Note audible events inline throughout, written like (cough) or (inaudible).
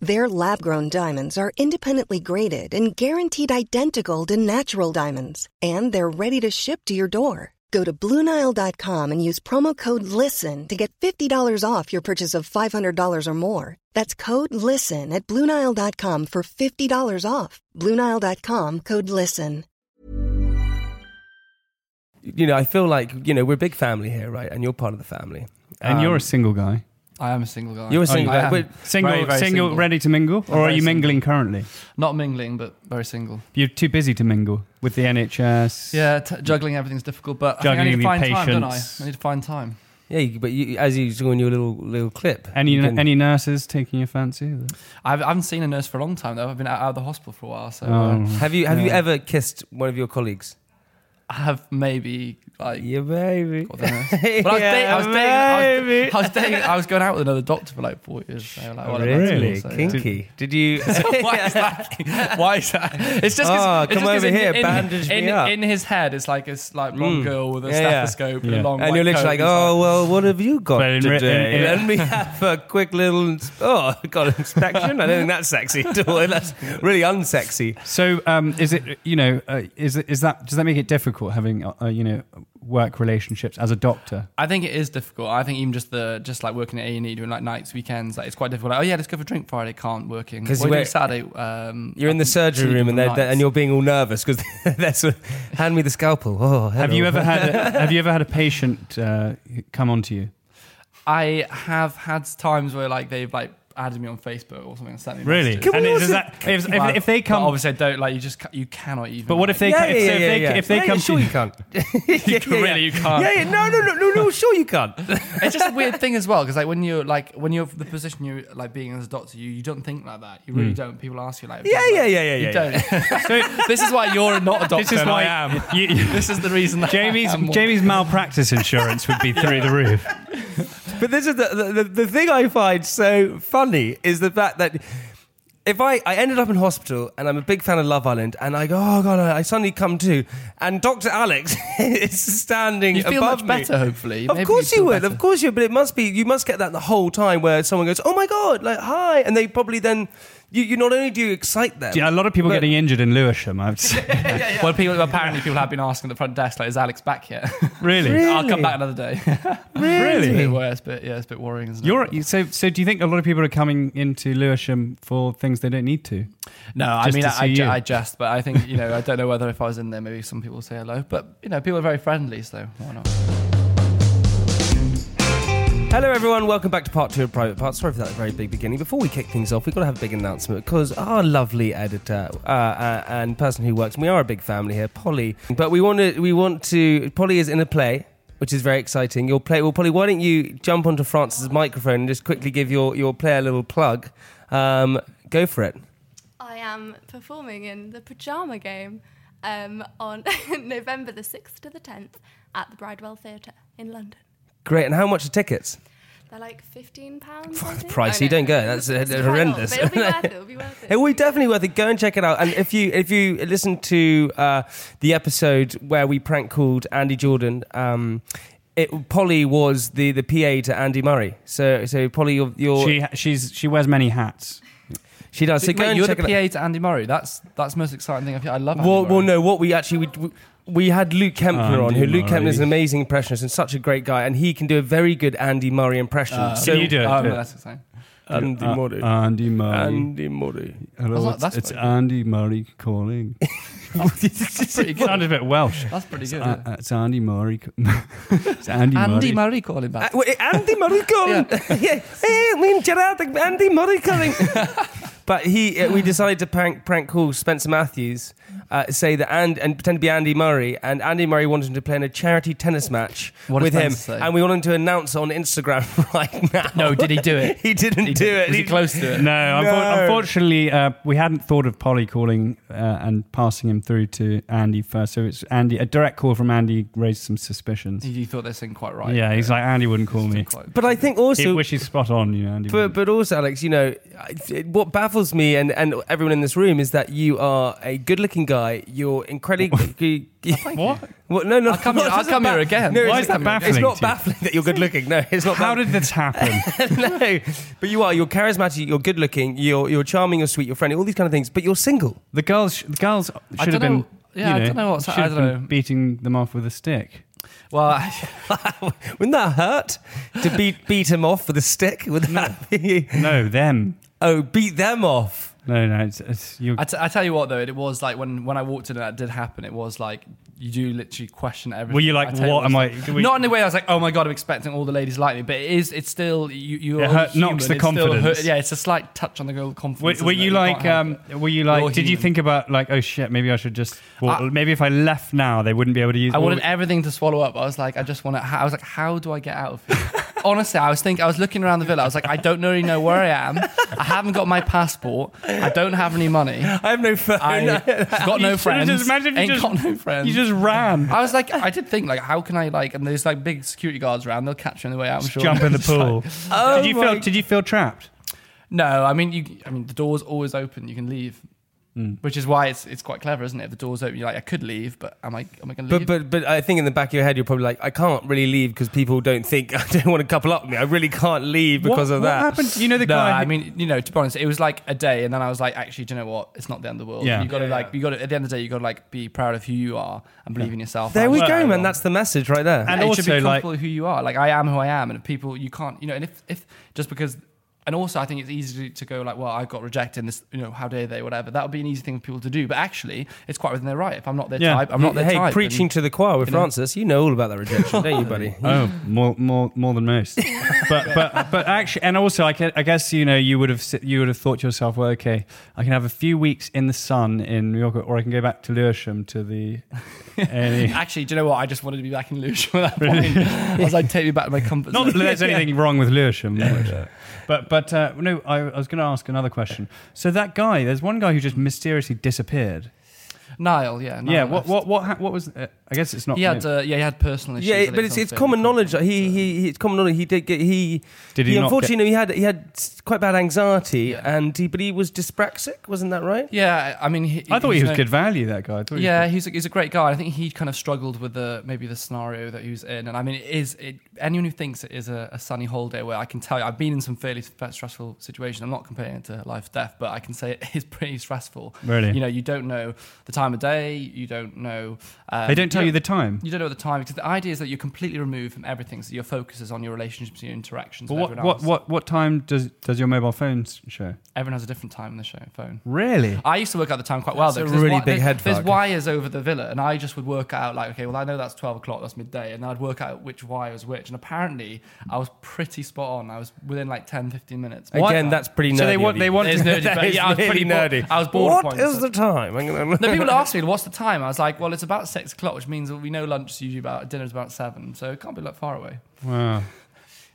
Their lab grown diamonds are independently graded and guaranteed identical to natural diamonds, and they're ready to ship to your door. Go to BlueNile.com and use promo code LISTEN to get $50 off your purchase of $500 or more. That's code LISTEN at BlueNile.com for $50 off. BlueNile.com code LISTEN. You know, I feel like you know we're a big family here, right? And you're part of the family. And you're a Um, single guy. I am a single guy. You're a single I guy, but- Single, Very, very single, single. ready to mingle, or are you single. mingling currently? Not mingling, but very single. You're too busy to mingle with the NHS. Yeah, t- juggling everything's difficult, but Juggling I, think I need to with find time, don't I? I need to find time. Yeah, you- but you, as you saw in your little little clip, Any you can- any nurses taking your fancy? I've, I haven't seen a nurse for a long time though. I've been out, out of the hospital for a while, so Oh. uh, have you have you ever kissed one of your colleagues? I have maybe like. Yeah, baby. got the. (laughs) But I was, dating, I, was dating, I, was, I was dating. I was going out with another doctor for like four years. So like, well, really cool, so, yeah. kinky. Did you? (laughs) Why is that? (laughs) Why is that? It's just 'cause- Oh, it's come just 'cause over in, here, in, bandage in, me up. in his head, it's like it's like blonde Mm. girl with a Yeah, yeah. stethoscope and a long. and white you're literally coat. like, It's oh well, what have you got in today? in- in- Let me have a quick little. Oh, got an inspection. I don't think that's sexy at all. That's really unsexy. So, um, is it you know uh, is it, is that does that make it difficult having uh, uh, you know work relationships as a doctor? I think it is difficult. I think even just the just like working at A and E doing like nights, weekends, like it's quite difficult. Like, oh yeah, let's go for a drink Friday. Can't working 'Cause What do you Saturday. Um, you're in the surgery room and they're, they're- and you're being all nervous because (laughs) they're sort of, hand me the scalpel. Oh, Have you ever had a, (laughs) have you ever had a patient uh, come on to you? I have had times where like they've like added me on Facebook or something and sent me Really? messages. And we is also- that if, if, But- if they but come, obviously I don't like you. Just ca- you cannot even. but what if they Yeah, ca- yeah, if, yeah, if yeah, they yeah. if they Yeah, come yeah, sure to you can't. (laughs) yeah, yeah, (laughs) really you can't. Yeah, yeah, no, no, no, no, no, (laughs) sure you can't. it's just a weird thing as well because like when you're like when you're the position you're like being as a doctor, you, you don't think like that. You really don't. People ask you like, Hmm. Yeah, yeah, yeah, yeah, You yeah, don't. so this is why you're not a doctor. this is why I am. you- this is the reason that Jamie's I'm more- Jamie's malpractice insurance would be through the roof. But this is the, the, the, thing I find so funny is the fact that if I, I ended up in hospital and I'm a big fan of Love Island and I go, oh God, I suddenly come to and Dr. Alex (laughs) is standing You feel above much me. better, hopefully. Of Maybe course you feel would, better. of course you would, but it must be, you must get that the whole time where someone goes, oh my God, like, hi. And they probably then, you, you not only do you excite them. Yeah, a lot of people but- getting injured in Lewisham. I would (laughs) say. Well, people apparently people have been asking at the front desk, like, "Is Alex back yet?" (laughs) Really, I'll come back another day. (laughs) Really? it's a really. bit worse, but yeah, it's a bit worrying. Isn't You're it? so so. Do you think a lot of people are coming into Lewisham for things they don't need to? No, I mean, I, I. I jest, but I think you know, I don't know whether if I was in there, maybe some people say hello. But you know, people are very friendly, so why not? Hello, everyone. Welcome back to part two of Private Parts. Sorry for that very big beginning. Before we kick things off, we've got to have a big announcement because our lovely editor uh, uh, and person who works, we are a big family here, Polly. But we want to, we want to. Polly is in a play, which is very exciting. Your play. Well, Polly, why don't you jump onto Francis's microphone and just quickly give your your play a little plug? Um, go for it. I am performing in the Pajama Game um, on (laughs) November the 6th to the 10th at the Bridewell Theatre in London. Great. And how much are tickets? They're like £15. Pricey, I know. don't go. That's, It's horrendous. old, but it'll be worth it. It'll be (laughs) worth it. It will be definitely worth it. Go and check it out. And if you if you listen to uh, the episode where we prank called Andy Jordan, um, it, Polly was the, the PA to Andy Murray. So so Polly, you're, you're She she's she wears many hats. She does. So Wait, go and you're check the it out. PA to Andy Murray. That's that's the most exciting thing. I feel. I love. Andy Well, well, no. What we actually we, we had Luke Kempner on, who Luke Kempner is an amazing impressionist and such a great guy, and he can do a very good Andy Murray impression. Uh, so Can you do it? Oh, Do no, it. that's exciting. Andy Uh, Murray. Andy Murray. Andy Murray. Hello, That's not- it's, it's. Andy Murray calling. (laughs) That's pretty good. Sounded a bit Welsh. That's pretty good. Uh, yeah. uh, it's Andy Murray. (laughs) it's Andy, Andy Murray. Murray calling back. Uh, wait, Andy Murray (laughs) calling. yeah. Hey, me and Gerard, Andy Murray calling. but he, uh, we decided to prank, prank call Spencer Matthews, uh, say that and and pretend to be Andy Murray, and Andy Murray wanted him to play in a charity tennis match What with him, and we wanted him to announce on Instagram (laughs) right now. No, did he do it? (laughs) he didn't He do did- it. Was he close to it? No, No. unfortunately, uh, we hadn't thought of Polly calling uh, and passing him through to Andy first. So it's Andy. A direct call from Andy raised some suspicions. You thought this thing quite right. yeah, he's like Andy wouldn't call me. Quite- But I think also, which is spot on, you know. Andy. But, but also, Alex, you know, what baffles me and, and everyone in this room is that you are a good looking guy. You're incredibly. what? (laughs) What? No, no. I'll come here- (laughs) I'll not come here again. No, Why is that baffling? It's not baffling that you're good looking. No, it's not. How baffling. did this happen? (laughs) no, but you are. You're charismatic. You're good looking. You're you're charming. You're sweet. You're friendly. All these kind of things. But you're single. the girls, the girls should have don't been. know- yeah, you I know, don't know what's- should I have don't been know. beating them off with a stick. Well, I- Wouldn't that hurt to beat beat him off with a stick? Would that be? No, them. Oh, beat them off. No, no, it's, it's you. I, t- I tell you what though, it was like when when I walked in and that did happen. It was like you do literally question everything. Were you like, I what am I- we- Not in the way I was like, oh my god, I'm expecting all the ladies like me, but it is. It's still you. you It hurt- knocks the confidence. yeah, it's a slight touch on the girl Were, confidence. were isn't it? you can't like, help um, it. were you like, did you human. think about like, oh shit, maybe I should just, well, I- maybe if I left now, they wouldn't be able to use. I wanted everything to swallow up. I was like, I just want to. I was like, how do I get out of here? Honestly, I was thinking. I was looking around the villa. I was like, I don't really know where I am. I haven't got my passport. (laughs) I don't have any money. I have no phone. I (laughs) got no friends. just- imagine if you Ain't just- got no friends. You just ran. I was like, I did think like, how can I like? And there's like big security guards around. They'll catch you on the way out. I'm sure. Jump in the (laughs) It's like- pool. Oh did you feel? Did you feel trapped? no, I mean, you. I mean, the door's always open. You can leave. Hmm. Which is why it's it's quite clever, isn't it? If the door's open, you're like, I could leave, but am I am I going to leave? but but I think in the back of your head you're probably like I can't really leave because people don't think (laughs) I don't want to couple up with me. I really can't leave because what, of what that. happened? You know the no, guy. I mean, you know, to be honest, it was like a day, and then I was like, actually, do you know what? It's not the end of the world. Yeah. You got to Yeah, like, yeah. you got to at the end of the day, you got to like be proud of who you are and believe in yourself. There we go, man. wrong. That's the message right there. And Yeah, you should be also, like- who you are. Like I am who I am, and if people you can't, you know, and if if just because. And also, I think it's easy to go like, "Well, I got rejected. And this, you know, how dare they? Whatever." That would be an easy thing for people to do. But actually, it's quite within their right. If I'm not their Yeah. type, I'm not their hey, type. preaching and- to the choir with you know. Francis. You know all about that rejection, don't you, buddy? (laughs) Oh, more, more, more than most. (laughs) but, but, but actually, and also, I, can, I guess you know, you would have, you would have thought to yourself, well, okay, I can have a few weeks in the sun in New York, or I can go back to Lewisham to the. Any, (laughs) Actually, do you know what? I just wanted to be back in Lewisham at that point. I was like, take me back to my comfort not that there's (laughs) anything wrong with Lewisham, but but uh, no, I, I was going to ask another question. So that guy, there's one guy who just mysteriously disappeared. Niall, yeah. Niall yeah, what left. what what ha- what was? Uh, I guess it's not. He had, uh, yeah, he had personal issues. Yeah, but it's it's common knowledge. He, he he it's common knowledge. He did get he. Did he not unfortunately he had he had quite bad anxiety and he but he was dyspraxic. Wasn't that right? Yeah, I mean, he, I thought he was no- good value. That guy. I he Yeah, he's a, he's a great guy. I think he kind of struggled with the maybe the scenario that he was in, and I mean, it is it, anyone who thinks it is a, a sunny holiday where I can tell you, I've been in some fairly stressful situations. I'm not comparing it to life death, but I can say it (laughs) is pretty stressful. Really? you know, you don't know the time of day, you don't know. Um, They don't tell you the time. You don't know the time because the idea is that you're completely removed from everything. So your focus is on your relationships, and your interactions. But with what everyone what else. what what time does does your mobile phone s- show? Everyone has a different time on the show phone. Really? I used to work out the time quite well. That's though, a 'cause there's really wi- big there's, head There's fuck. wires over the villa, and I just would work out like, okay, well, I know that's twelve o'clock, that's midday, and I'd work out which wire was which. And apparently, I was pretty spot on. I was within like 10, 15 minutes. Again, that's pretty nerdy. So they want- they want- It's nerdy, That but (laughs) yeah, I was pretty bored. nerdy. I was bored at What points. is the time? I'm (laughs) gonna- No, people ask me, what's the time? I was like, well, it's about six o'clock, which means we know lunch is usually about, dinner's about seven, so it can't be that far away. Wow.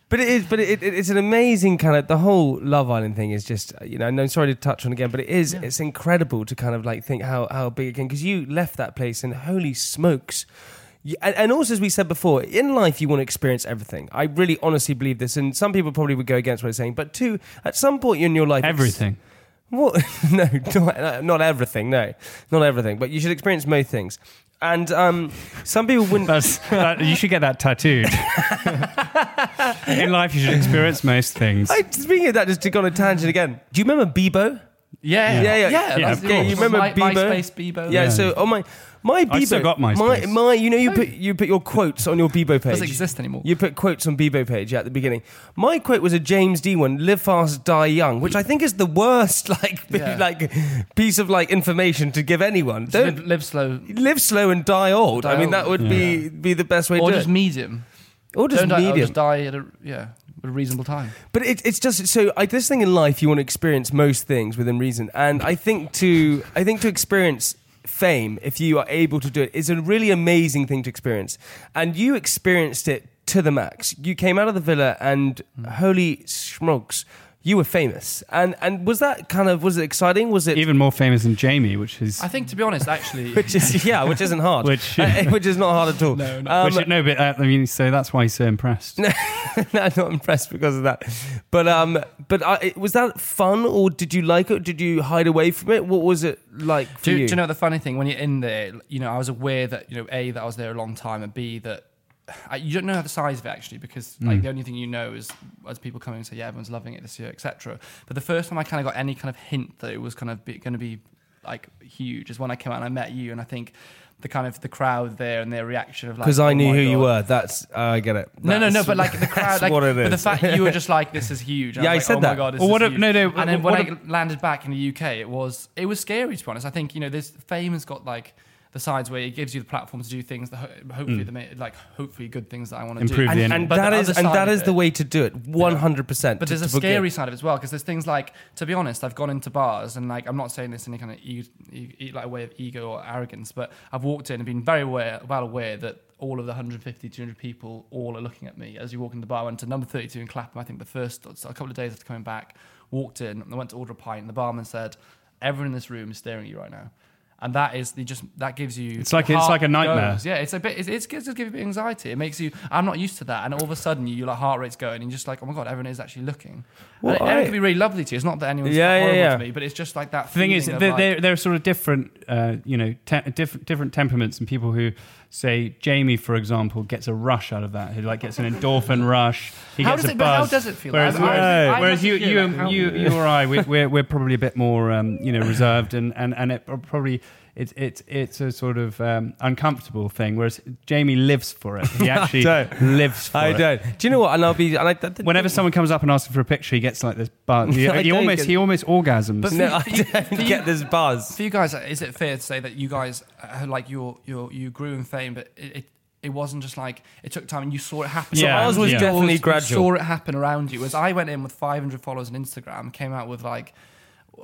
But it is, but it, it, it's an amazing kind of the whole Love Island thing is just you know. And I'm sorry to touch on again, but it is it's incredible to kind of like think how how big it can because you left that place and holy smokes. You, and, and also, as we said before, in life you want to experience everything. I really honestly believe this, and some people probably would go against what I'm saying. But two, at some point in your life, Everything. What? (laughs) no, not, not everything. No, not everything. But you should experience most things. And um, some people wouldn't. That's, that, you should get that tattooed. (laughs) In life, you should experience most things. I, speaking of that, just to go on a tangent again. Do you remember Bebo? Yeah, Yeah, yeah, yeah. yeah. that's- Yeah, you remember My, Bebo? MySpace Bebo? Yeah, Yeah. so on my my Bebo, I still got my MySpace. my you know you put you put your quotes on your Bebo page. It doesn't exist anymore. You put quotes on Bebo page yeah, at the beginning. My quote was a James D one: "Live fast, die young," which I think is the worst (laughs) like Yeah. (laughs) like piece of like information to give anyone. Don't live, live slow, live slow and die old. Die I mean, old. that would be be the best way or to just it. medium. Or just Don't die, or medium. just die at a yeah, at a reasonable time. But it, it's just so I this thing in life you want to experience most things within reason, and I think to I think to experience fame if you are able to do it is a really amazing thing to experience, and you experienced it to the max. You came out of the villa, and hmm. holy smokes, you were famous. And and was that kind of was it exciting? Was it Even more famous than Jamie, which is I think, to be honest, actually, (laughs) which is yeah, which isn't hard, Which- (laughs) Uh, which is not hard at all. (laughs) No, no. Um, which, no, but uh, I mean, so that's why he's so impressed. no, I'm not impressed because of that. But um, but uh, was that fun, or did you like it? Did you hide away from it? What was it like for do, you? do you know the funny thing when you're in there? You know, I was aware that you know a that I was there a long time, and b that I, you don't know the size of it actually because like the only thing you know is as people come in and say yeah everyone's loving it this year etc. But the first time I kind of got any kind of hint that it was kind of going to be like huge is when I came out and I met you, and I think the kind of the crowd there and their reaction of like Because I oh knew who you were. That's uh, I get it. No, no, no, but like the (laughs) crowd, like, what it but the is. fact you were just like, "This is huge." And Yeah, I was like, said oh that. my god, this Well, is what if- huge. no, no, And then when I landed back in the UK, it was it was scary to be honest. I think you know, this fame has got like the sides where it gives you the platform to do things that ho- hopefully, mm. the like hopefully good things that I want to do. Improve the and, end. and But that the is and side that of is the way to do it. One hundred percent. But there's a scary side of it as well because there's things like, to be honest, I've gone into bars and like I'm not saying this in any kind of e- e- like way of ego or arrogance, but I've walked in and been very aware, well aware that all of the 150, 200 people all are looking at me as you walk in the bar. I went to number 32 in Clapham. I think the first a couple of days after coming back, walked in. I went to order a pint, and the barman said, "Everyone in this room is staring at you right now." And that is the just that gives you. It's like- it's like a nightmare. goes. Yeah, it's a bit. It's, it's, it's just give you a bit anxiety. It makes you. I'm not used to that, and all of a sudden you like heart rate's going, and you're just like, oh my god, everyone is actually looking. Well, and it, I- can be really lovely to you. It's not that anyone's Yeah, yeah, horrible yeah. to me, but it's just like that. The thing is, they're, of, they're, they're sort of different, uh, you know, te- different different temperaments, and people who say Jamie, for example, gets a rush out of that. He like gets an endorphin rush. He How gets does a it- but how does it feel? Whereas, I- I- whereas, I'd whereas like you hear, you you you or I, we, we're we're probably a bit more, um, you know, reserved, and and and it probably. It's it's it's a sort of um, uncomfortable thing, whereas Jamie lives for it. He (laughs) actually don't. lives for it. I it. don't. Do you know what? And I'll be. And I, that, Whenever someone comes up and asks for a picture, he gets like this buzz. (laughs) He, I he don't almost get- he almost orgasms. But no, for- I don't you- get this buzz. For you guys, is it fair to say that you guys uh, like your your you grew in fame, but it, it it wasn't just like it took time and you saw it happen. So Yeah, ours was yeah. definitely You gradual. saw it happen around you. As I went in with 500 followers on Instagram, came out with like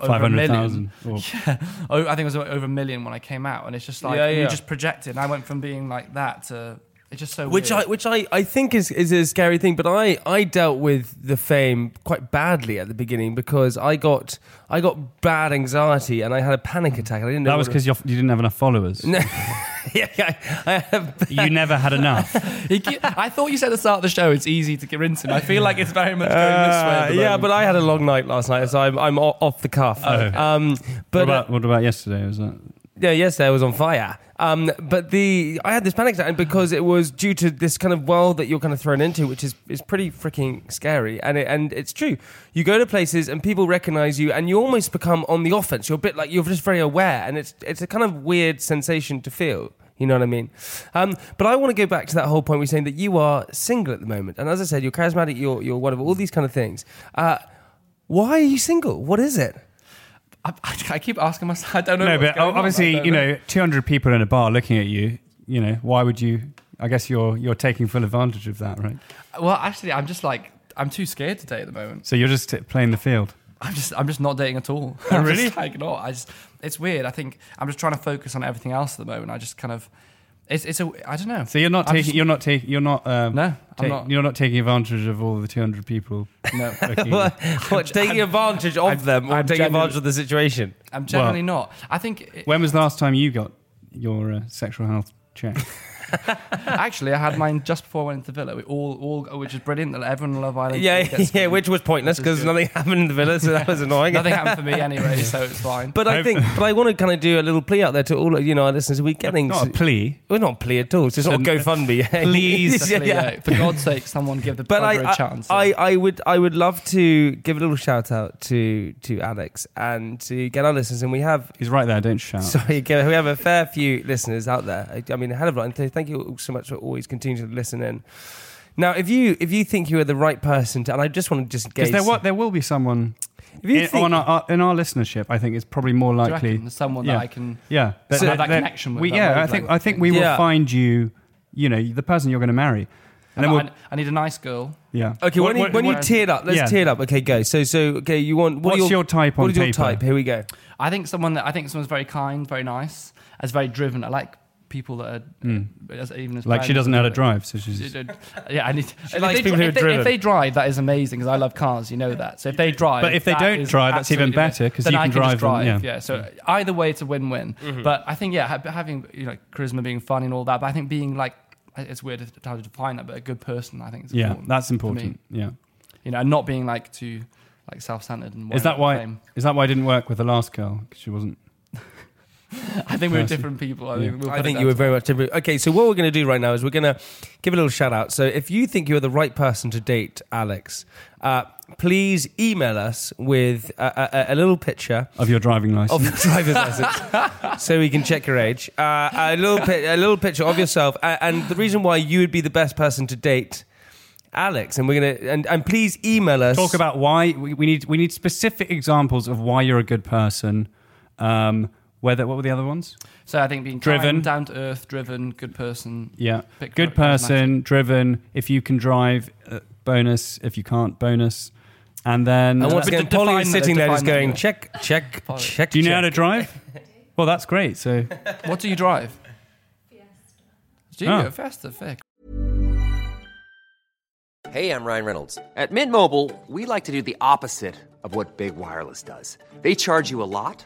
a million. 500,000. (laughs) Yeah, oh, I think it was over a million when I came out, and it's just like Yeah, you just projected. And I went from being like that to it's just so which weird. I which I, I think is, is a scary thing. But I, I dealt with the fame quite badly at the beginning because I got I got bad anxiety and I had a panic attack. I didn't know That was because you didn't have enough followers. (laughs) yeah, yeah, I have, You never had enough. (laughs) I thought you said at the start of the show it's easy to get into. I feel like it's very much going this way. at Uh, the yeah, moment. but I had a long night last night, so I'm I'm off the cuff. Oh. Um, but what about what about yesterday? Was that Yeah, yesterday I was on fire. Um, but the I had this panic attack because it was due to this kind of world that you're kind of thrown into, which is is pretty freaking scary. And it, and it's true. You go to places and people recognize you, and you almost become on the offense. You're a bit like you're just very aware, and it's it's a kind of weird sensation to feel. You know what I mean? Um, but I want to go back to that whole point. We're saying that you are single at the moment, and as I said, you're charismatic. You're you're one of all these kind of things. Uh, why are you single? What is it? I, I keep asking myself. (laughs) I don't know. no? But obviously, you know, 200 people in a bar looking at you. You know, why would you? I guess you're you're taking full advantage of that, right? Well, actually, I'm just like I'm too scared to date at the moment. So you're just playing the field. I'm just I'm just not dating at all. Oh, (laughs) I'm really? Just like not. I just it's weird. I think I'm just trying to focus on everything else at the moment. I just kind of it's it's a I don't know. So you're not I'm taking just- you're not taking you're not um, No, I'm not. you're not taking advantage of all the 200 people. No, (laughs) (laughs) what, what, taking advantage of I'm- them or I'm taking advantage of the situation? I'm generally not. I think it, when was the last time you got your uh, sexual health checked? (laughs) Actually, I had mine just before I went into Villa. We all, all, which is brilliant. that Everyone in Love Island. Yeah, gets (laughs) yeah, screwed, which was pointless because nothing happened in the villa, so that was (laughs) annoying. Nothing happened for me anyway, so it's fine. But I think, but I want to kind of do a little plea out there to all of, you know our listeners. We're getting Not a plea. We're not a plea at all. It's not a GoFundMe. Please. yeah, yeah. yeah. For God's sake, someone give the But I, brother a I, chance. I, I would, I would love to give a little shout out to to Alex and to get our listeners. And we have, He's right there. Don't shout. sorry, we have a fair few listeners out there. I, I mean, a hell of a lot. And th- thank you all so much for always continuing to listen in. Now, if you if you think you are the right person to, and I just want to just Because gauge, there, wa- there will be someone if you in, think, on our, our- in our listenership. I think it's probably more likely. someone Yeah. that I can. Yeah, So- have that connection with, We, yeah, I wavelength think I think thing. we will Yeah. find you. You know, the person you're going to marry, and And then we'll. I, I need a nice girl. yeah. Okay, What- when, you, what- when you what- tee it up, let's yeah. tee it up. Okay, go. So, so okay, you want what What's your type What on is your paper? type? Here we go. I think someone that I think someone's very kind, very nice, as very driven. I like people that are hmm. uh, as, even as. Like she doesn't know how to drive, so she's. Uh, yeah, I need. (laughs) if, likes they, people who are if, they, if they drive, that is amazing because I love cars. You know that. So if they drive, But if they don't drive, that's even better, because you I can drive them, drive. yeah. So either way, it's a win-win. Mm-hmm. But I think yeah, having you know charisma, being funny, and all that. But I think being like it's weird to how to define that, but a good person, I think is Yeah, important that's important. Yeah. You know, and not being like too like self-centered and Is that why? Is that why I didn't work with the last girl? Because she wasn't. I think we're different people. I Yeah. think, we'll I think you were very much different. Okay, so what we're going to do right now is we're going to give a little shout out. So if you think you're the right person to date Alex, uh, please email us with a, a, a little picture Of your driving license. of your driver's license, (laughs) so we can check your age. Uh, a little pi- a little picture of yourself, a- and the reason why you would be the best person to date Alex. And we're gonna and, and please email us. Talk about why we, we need we need specific examples of why you're a good person. Um, whether what were the other ones? So I think being Driven. kind, down to earth, driven, good person. Yeah, good person, driven. If you can drive, uh, bonus. If you can't, bonus. And then, And once But again, Polly is sitting there just going yeah. check, check, (laughs) Follow. check. do you know how to drive? (laughs) well, that's great. So What do you drive? Do you? Oh. Fiesta, fair. Hey, I'm Ryan Reynolds. At Mint Mobile, we like to do the opposite of what Big Wireless does. They charge you a lot,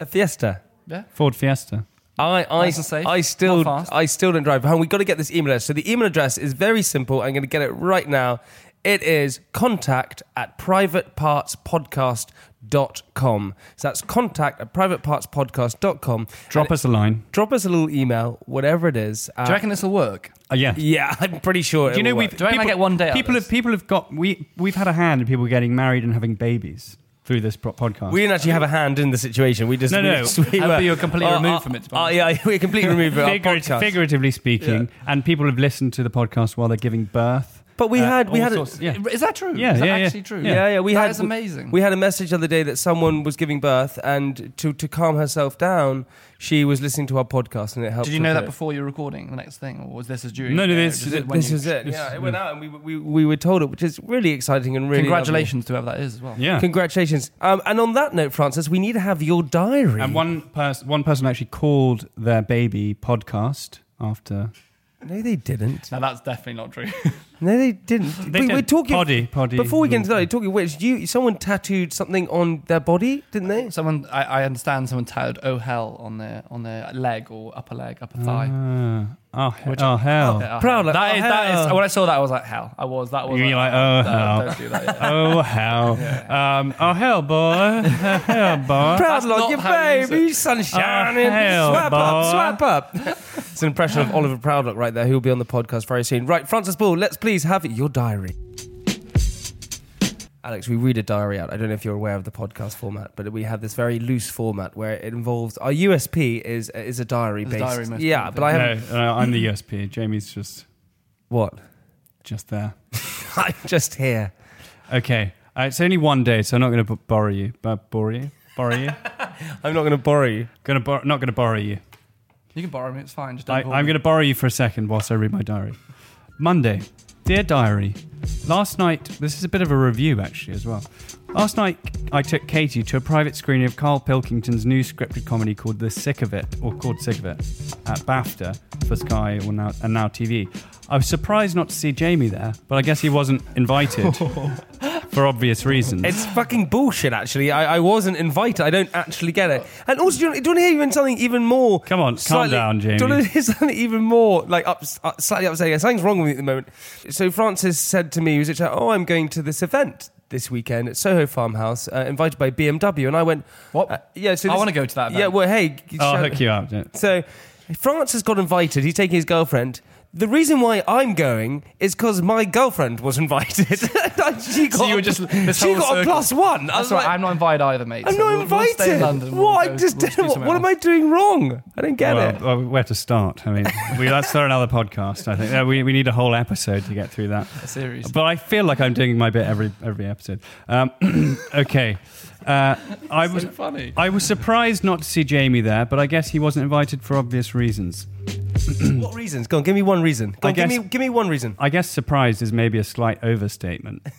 A Fiesta. Yeah. Ford Fiesta. I I, Nice and safe, I still not fast. I still don't drive. Home. We've got to get this email address. So the email address is very simple. I'm going to get it right now. It is contact at privatepartspodcast.com. So that's contact at privatepartspodcast.com. Drop And us a line. drop us a little email, whatever it is. Do you reckon this will work? Uh, yeah. yeah, (laughs) I'm pretty sure. Do you know will we've work. Do I reckon I get one day out of People this? have people have got we we've had a hand in people getting married and having babies through this pro- podcast. We didn't actually have a hand in the situation. We just No, (laughs) we no. just- we were- you're completely Uh, removed uh, from it, to uh, yeah, (laughs) we're completely removed from our podcast. figuratively speaking, and people have listened to the podcast while they're giving birth. But we Uh, had we all had a- yeah. Is that true? Yeah, Is that yeah, yeah. actually true? Yeah, yeah, we That had is amazing. We had a message the other day that someone was giving birth, and to to calm herself down, she was listening to our podcast, and it helped. Did you know that to- before you were recording the next thing, or was this as during? No, no, this- was it This is it. this- Yeah, it went out, and we, we we were told it, which is really exciting and really Congratulations to whoever that is as well. Yeah. Congratulations. Um, and on that note, Francis, we need to have your diary. And one person one person actually called their baby podcast after No, they didn't. Now that's definitely not true. (laughs) No, they didn't. They we, did. We're talking. Poddy, poddy. Before we get into that, talking which, you someone tattooed something on their body, didn't they? someone, I, I understand, someone tattooed "Oh hell" on their on their leg or upper leg, upper thigh. Ah. oh, he- Which- oh hell. Yeah, Proud, like, that oh, is, that is hell. when I saw that I was like hell. I was that was You're like, oh, hell. Don't do that. Yeah. (laughs) Oh hell! Um, oh hell, boy! (laughs) Oh, hell, boy! Proud not like your how you use baby, sun shining. Oh, hell, swap boy. up, swap up. It's an impression of Oliver Proudlock right there, who will be on the podcast very soon. Right, Francis Boulle, let's please have your diary. Alex, we read a diary out. I don't know if you're aware of the podcast format, but we have this very loose format where it involves our USP is is a diary Is a based. diary most yeah, but I No, haven't. uh, I'm the USP. Jamie's just What? just there. (laughs) I'm just here. Okay, uh, it's only one day, so I'm not going to borrow you. But borrow you, borrow you. (laughs) I'm not going to borrow you. Gonna bor- not going to borrow you. You can borrow me. It's fine. Just don't I, call I'm me. going to borrow you for a second whilst I read my diary. Monday. Dear Diary, last night, this is a bit of a review actually as well. Last night, I took Katie to a private screening of Carl Pilkington's new scripted comedy called The Sick of It, or called Sick of It, at BAFTA for Sky or now, and Now TV. I was surprised not to see Jamie there, but I guess he wasn't invited (laughs) for obvious reasons. It's fucking bullshit, actually. I, I wasn't invited. I don't actually get it. And also, do you, want- do you want to hear even something even more? Come on, calm down, Jamie. Do you want to hear (laughs) something even more, like, up, uh, slightly upsetting? Something's wrong with me at the moment. So Francis said to me, he was like, oh, I'm going to this event this weekend at Soho Farmhouse, uh, invited by BMW. And I went, What? uh, yeah, so I this- wanna go to that event. Yeah, well, hey. I'll shout- hook you up. yeah. So Francis got invited. He's taking his girlfriend. The reason why I'm going is because my girlfriend was (laughs) invited. (laughs) she got, So you were a- just this she whole got a circle. plus one. I That's was right. like, I'm not invited either, mate. I'm so not we'll- invited. We'll stay in London. We'll what? go- Just we'll do what, am I doing wrong? I don't get it. Well, well, where to start? I mean, we, let's start another podcast. I think Uh, we, we need a whole episode to get through that. A series. But I feel like I'm doing my bit every every episode. Um, (clears throat) okay, uh, I was So funny. I was surprised not to see Jamie there, but I guess he wasn't invited for obvious reasons. (clears throat) what reasons? Go on, give me one reason. Go I on, give guess- me give me one reason. I guess surprised is maybe a slight overstatement. (laughs)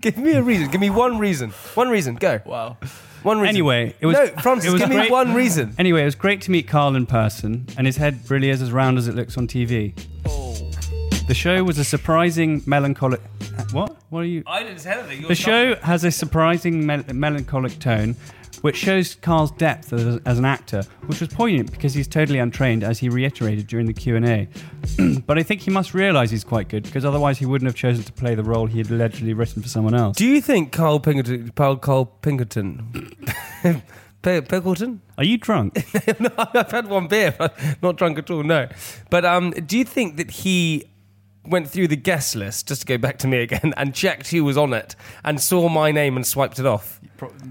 Give me a reason. Give me one reason. One reason. Go. Wow. One reason. Anyway, it was no, Francis. it was give me great- one reason. Anyway, it was great to meet Carl in person, and his head really is as round as it looks on TV. The show was a surprising melancholic. What? What are you? I didn't say anything. The show has a surprising mel- melancholic tone, which shows Carl's depth as, as an actor, which was poignant because he's totally untrained, as he reiterated during the Q and A. (clears throat) but I think he must realise he's quite good, because otherwise he wouldn't have chosen to play the role he had allegedly written for someone else. Do you think Carl Pinkerton, Carl, Carl Pinkerton, (laughs) Pickleton? Are you drunk? (laughs) no, I've had one beer, but not drunk at all. No, but um, do you think that he went through the guest list just to go back to me again and checked who was on it and saw my name and swiped it off?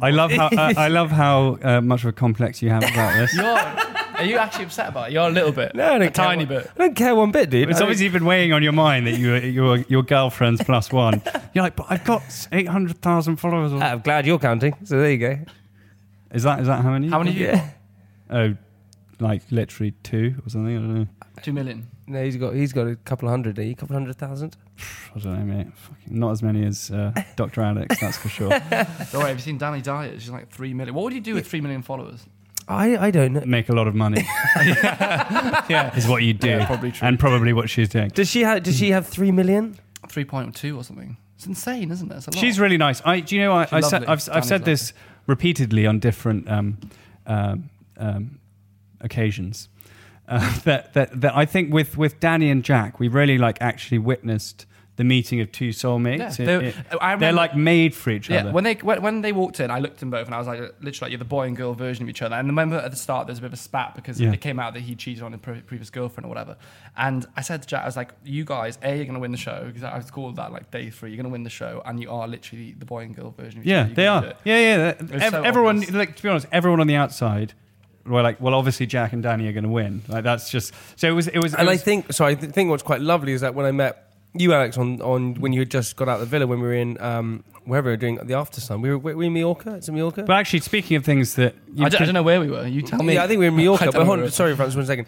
I love how I, I love how uh, much of a complex you have about this. You're, are you actually upset about it? You're a little bit. No, I don't a care tiny one- bit. I don't care one bit, dude. It's I obviously been weighing on your mind that you you're your girlfriend's plus one. (laughs) You're like, but I've got eight hundred thousand followers. on-" I'm glad you're counting. So there you go. Is that is that how many? How many? Yeah. Oh, like literally two or something. I don't know. Two million. No, he's got he's got a couple of hundred. A couple of hundred thousand. I don't know, mate. Fucking not as many as uh, (laughs) Dr. Alex, that's for sure. Don't worry, have you seen Dani Dyer? She's like three million. What would you do with three million followers? I I don't know. Make a lot of money (laughs) Yeah. (laughs) is what you do, Yeah, probably true. and probably what she's doing. Does she have Does she have three million? Three point two or something. It's insane, isn't it? It's a lot. She's really nice. I, do you know? I, She's I said, lovely. I've, I've Dani's said lovely. this repeatedly on different um, um, um, occasions. Uh, (laughs) that, that that I think with with Dani and Jack, we really like actually witnessed the meeting of two soulmates. Yeah, they're- it- I they're like made for each Yeah, other. when they when, when they walked in, I looked at them both and I was like, literally, like, you're the boy and girl version of each other. And I remember at the start, there was a bit of a spat because Yeah. it came out that he cheated on his pre- previous girlfriend or whatever. And I said to Jack, I was like, you guys, A, you're going to win the show because I was called that like day three. You're going to win the show, and you are literally the boy and girl version of each Yeah, other. They are. Yeah, yeah. Ev- so everyone, obvious. like to be honest, everyone on the outside were like, well, obviously Jack and Dani are going to win. Like that's just so it was. It was. it And I think so. I th- think what's quite lovely is that when I met you, Alex, on, on when you had just got out of the villa when we were in um, wherever we were doing the after sun. We were, were we in Mallorca. It's in Mallorca. But actually, speaking of things that you I, don't, I don't know where we were. You tell me. Yeah, I think we were in Mallorca. (laughs) I But hold on, sorry, Francis, one second.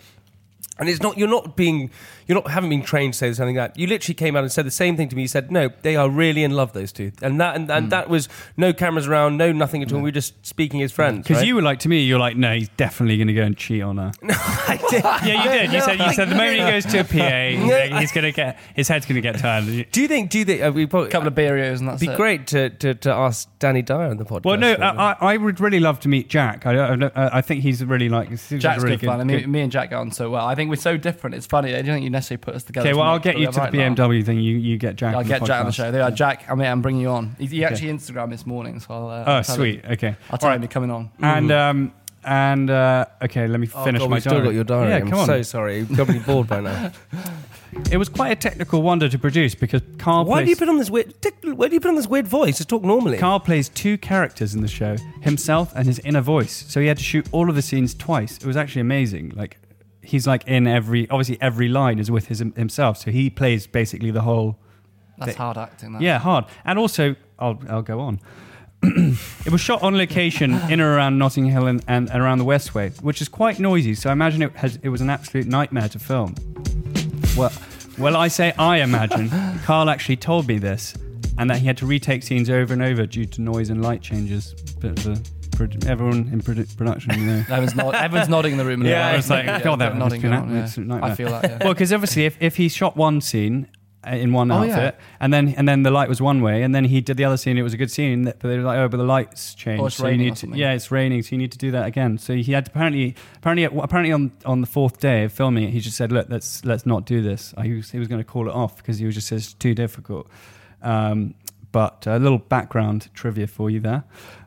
And it's not you're not being you're not haven't been trained to say something like that. You literally came out and said the same thing to me. You said, No, they are really in love, those two. And that and, and that was no cameras around, no nothing at all. We were just speaking as friends. Because right? you were like to me, you're like, no, he's definitely going to go and cheat on her. (laughs) No, I did. (laughs) Yeah, you did. You said you said the moment he goes to a PA, No, (laughs) he's going to get his head's going to get tired. Do you think do you think uh, we probably A couple of Barrios and that's It'd be it. great to, to, to ask Dani Dyer on the podcast. Well, no, maybe. I, I I would really love to meet Jack. I, I, I think he's really like he seems like Jack's really good fun. I mean, me and Jack get on so well. I think we're so different. It's funny. I don't think you necessarily put us together. Okay, to well, I'll get you we're to the right now. BMW thing. You you get Jack. I'll on get the Jack on the podcast. show. There, Jack. I mean, I'm bringing you on. He, he actually Instagram this morning, so I'll. Uh, Oh, I'll tell sweet. him- Okay. I'll tell All him you're coming on. And um and uh, okay, let me Oh, finish God, my we've diary. still got your diary. Yeah, I'm come on. so sorry. You've got me bored by now. (laughs) It was quite a technical wonder to produce because Carl Why plays, do you put on this weird? Dick, Why do you put on this weird voice? Just talk normally. Carl plays two characters in the show, himself and his inner voice. So he had to shoot all of the scenes twice. It was actually amazing. Like he's like in every obviously every line is with his himself. So he plays basically the whole That's hard acting. That. Yeah, hard. And also, I'll, I'll go on. (clears throat) it was shot on location in or around Notting Hill and, and, around the Westway, which is quite noisy. So I imagine it, has, it was an absolute nightmare to film. Well, well, I say I imagine. (laughs) Carl actually told me this, and that he had to retake scenes over and over due to noise and light changes. But the, produ- everyone in produ- production, you know. (laughs) Everyone's, nod- everyone's nodding in the room. and Yeah, they're it's like, God, that nodding. must be on, an- yeah. it's nightmare. I feel that. Yeah. Well, because obviously, if, if he shot one scene uh, in one Oh, outfit, yeah. and then and then the light was one way, and then he did the other scene, it was a good scene, but they were like, oh, but the lights changed, Or it's so you raining need or to, something. yeah, it's raining, so you need to do that again. So he had apparently, apparently, apparently on, on the fourth day of filming it, he just said, look, let's let's not do this. He was he was going to call it off because he was just said it's too difficult. Um, but a little background trivia for you there.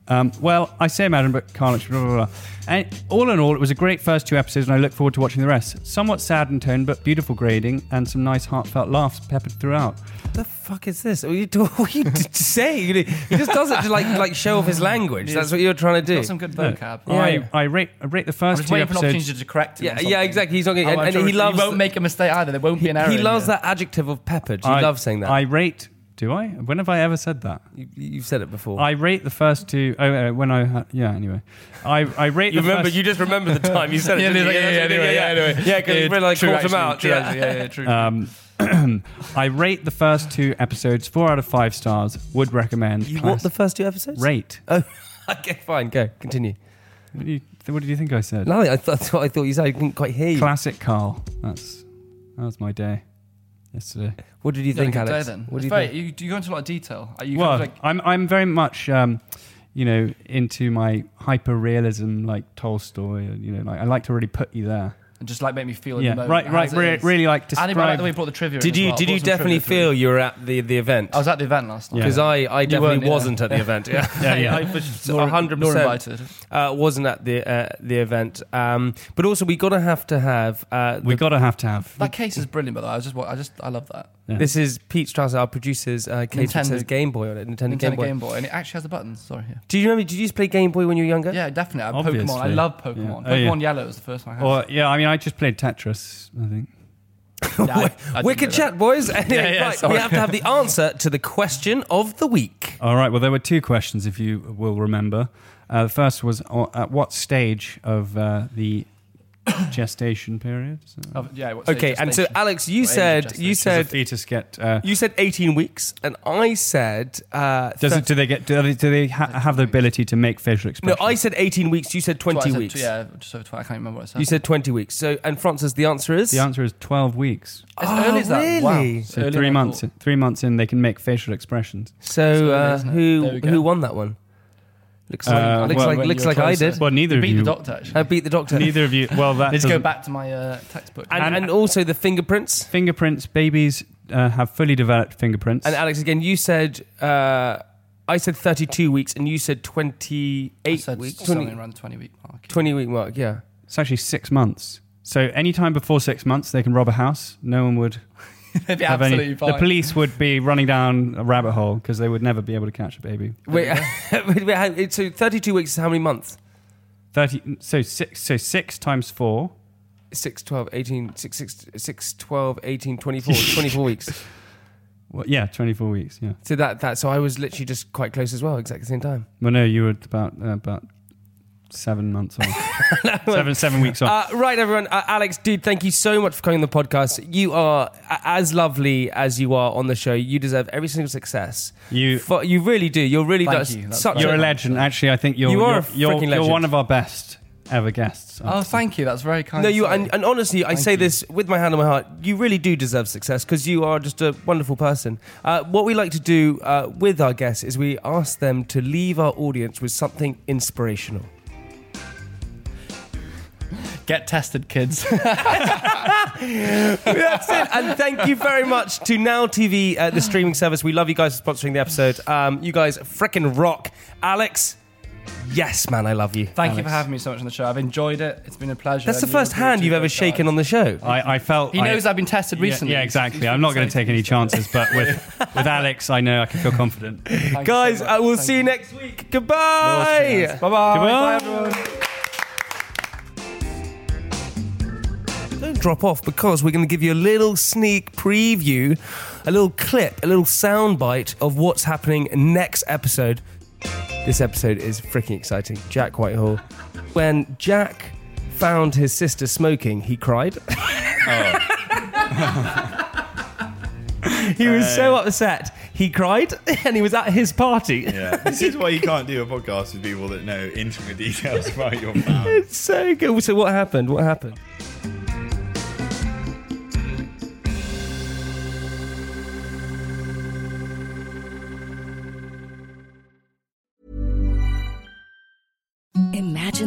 Um, well, I say Madam, but Carl, blah, blah, blah. And all in all, it was a great first two episodes, and I look forward to watching the rest. Somewhat sad in tone, but beautiful grading, and some nice heartfelt laughs peppered throughout. What the fuck is this? What are you, do- (laughs) what are you d- saying? He just does it to like like show off his language. That's what you're trying to do. Got some good vocab. Yeah, I, yeah. I rate I rate the I'm first just two waiting for an episodes. opportunity to correct him. Yeah, or yeah, something. exactly. He's not getting, Oh, and, I'm and sure he loves. He won't make a mistake either. There won't be an error. he in loves here. that adjective of peppered. He I- loves saying that. I rate. Do I? When have I ever said that? you, you've said it before. I rate the first two. Oh, uh, when I had, yeah. Anyway, I I rate you the remember? first, You just remember the time you said it. (laughs) Yeah, you? yeah, yeah, anyway, yeah, anyway. Yeah, because really like him actually, out. true, yeah. yeah, yeah, true. Um, (clears throat) I rate the first two episodes four out of five stars. Would recommend. You want the first two episodes? rate? Oh, (laughs) okay, fine. Go. Continue. What, do you, what did you think I said? No, I thought, that's what I thought you said. I didn't quite hear you. Classic Carl. That's that was my day yesterday. What did you You had a think, good day Alex? then. What It's do you very- think? You, you go into a lot of detail. Are you well, kind of like, I'm I'm very much um, you know into my hyper realism like Tolstoy. You know, like I like to really put you there. And just like make me feel in Yeah, the moment. right, right. Re- really like And I like describe. the way you brought the trivia. in Did as you well. did you definitely feel you were at the the event? I was at the event last night. because I, I definitely wasn't at the event. Yeah, (laughs) Yeah, yeah. (laughs) I was hundred nor percent invited. uh, wasn't at the uh, the event. Um, but also we gotta have to have. Uh, we gotta have to have. That case is brilliant, by the way. I just, I just, I love that. Yeah. This is Pete Strasser, our producer's uh, case Nintendo- says Game Boy on it. Nintendo, Nintendo Game Boy. Game Boy, and it actually has the buttons. Sorry, yeah. Do you remember? Did you used to play Game Boy when you were younger? Yeah, definitely. I Obviously. Pokemon. I love Pokemon. Yeah. Oh, yeah. Pokemon Yellow was the first one I had. Or yeah, I mean, I just played Tetris. I think. (laughs) Yeah, I- I Wicked chat, boys. Anyway, (laughs) Yeah, yeah, right, we have to have the answer to the question of the week. All right. Well, there were two questions, if you will remember. Uh, the first was uh, at what stage of uh, the (coughs) gestation period? So, that. Of- yeah, what's Okay, and so? Alex, you What age of said you does a said fetus get? Uh, you said eighteen weeks, and I said uh, does thir- it? Do they get? Do they, do they ha- have the ability to make facial expressions? no. I said eighteen weeks. You said That's what I twenty said, weeks. Yeah, just over 20. I can't remember what I said. You said twenty weeks. So, and Francis, the answer is The answer is twelve weeks. as Oh, early as that. really? Wow. So Earlier three months. thought. Three months in, they can make facial expressions. So, Slowly, uh, isn't who There we go. who won that one? Looks Uh, like looks well, like looks like I did. Well, neither You of beat you. the doctor, actually. I beat the doctor. Neither of you. (laughs) Well, that Let's go back to my uh, textbook. and, and also the fingerprints. fingerprints. Babies uh, have fully developed fingerprints. And Alex, again, you said uh, I said thirty-two weeks, and you said I twenty-eight said weeks. something 20, around the 20 week mark. 20 week mark. Yeah. it's actually six months. So any time before six months, they can rob a house. No one would (laughs) They'd be have absolutely any. fine. The police would be running down a rabbit hole because they would never be able to catch a baby. Wait, (laughs) so thirty-two weeks is how many months? Thirty. So six. So six times four. 6, 12, 18, 6, 6, 6 12, 18, 24, (laughs) 24 weeks. Well, yeah, twenty-four weeks. Yeah. So that, that, so I was literally just quite close as well, exactly the same time. Well, no, you were about uh, about seven months off. (laughs) seven seven weeks off. Uh, right, everyone. Uh, Alex, dude, thank you so much for coming on the podcast. You are as lovely as you are on the show. You deserve every single success. You- For- you really do. You're really Thank does you. That's such you're a a legend. Actually, I think you're You are you're, a you're, freaking you're one of our best ever guests. Oh, thank you. That's very kind. No, you and, and honestly, I Thank say you. this with my hand on my heart. You really do deserve success because you are just a wonderful person. Uh, what we like to do uh, with our guests is we ask them to leave our audience with something inspirational. Get tested, kids. (laughs) That's it. And thank you very much to Now TV, uh, the streaming service. We love you guys for sponsoring the episode. Um, you guys freaking rock, Alex. Yes, man, I love you. Thank you for Alex. having me so much on the show. I've enjoyed it. It's been a pleasure. That's the And first two are hand you've ever great shaken on the show. I, I felt He I- knows I've been tested Yeah, recently. Yeah, exactly. (laughs) I'm not going to take any chances, but with (laughs) with Alex, I know I can feel confident. Guys, so I will Thank see you next week. Goodbye. Bye bye. Goodbye. Bye everyone. Drop off because we're going to give you a little sneak preview, a little clip, a little soundbite of what's happening next episode. This episode is freaking exciting. Jack Whitehall. When Jack found his sister smoking, he cried. (laughs) he was so upset. He cried (laughs) and he was at his party. Yeah, this is why you can't do a podcast with people that know intimate details about your family. (laughs) It's so good. So what happened? What happened?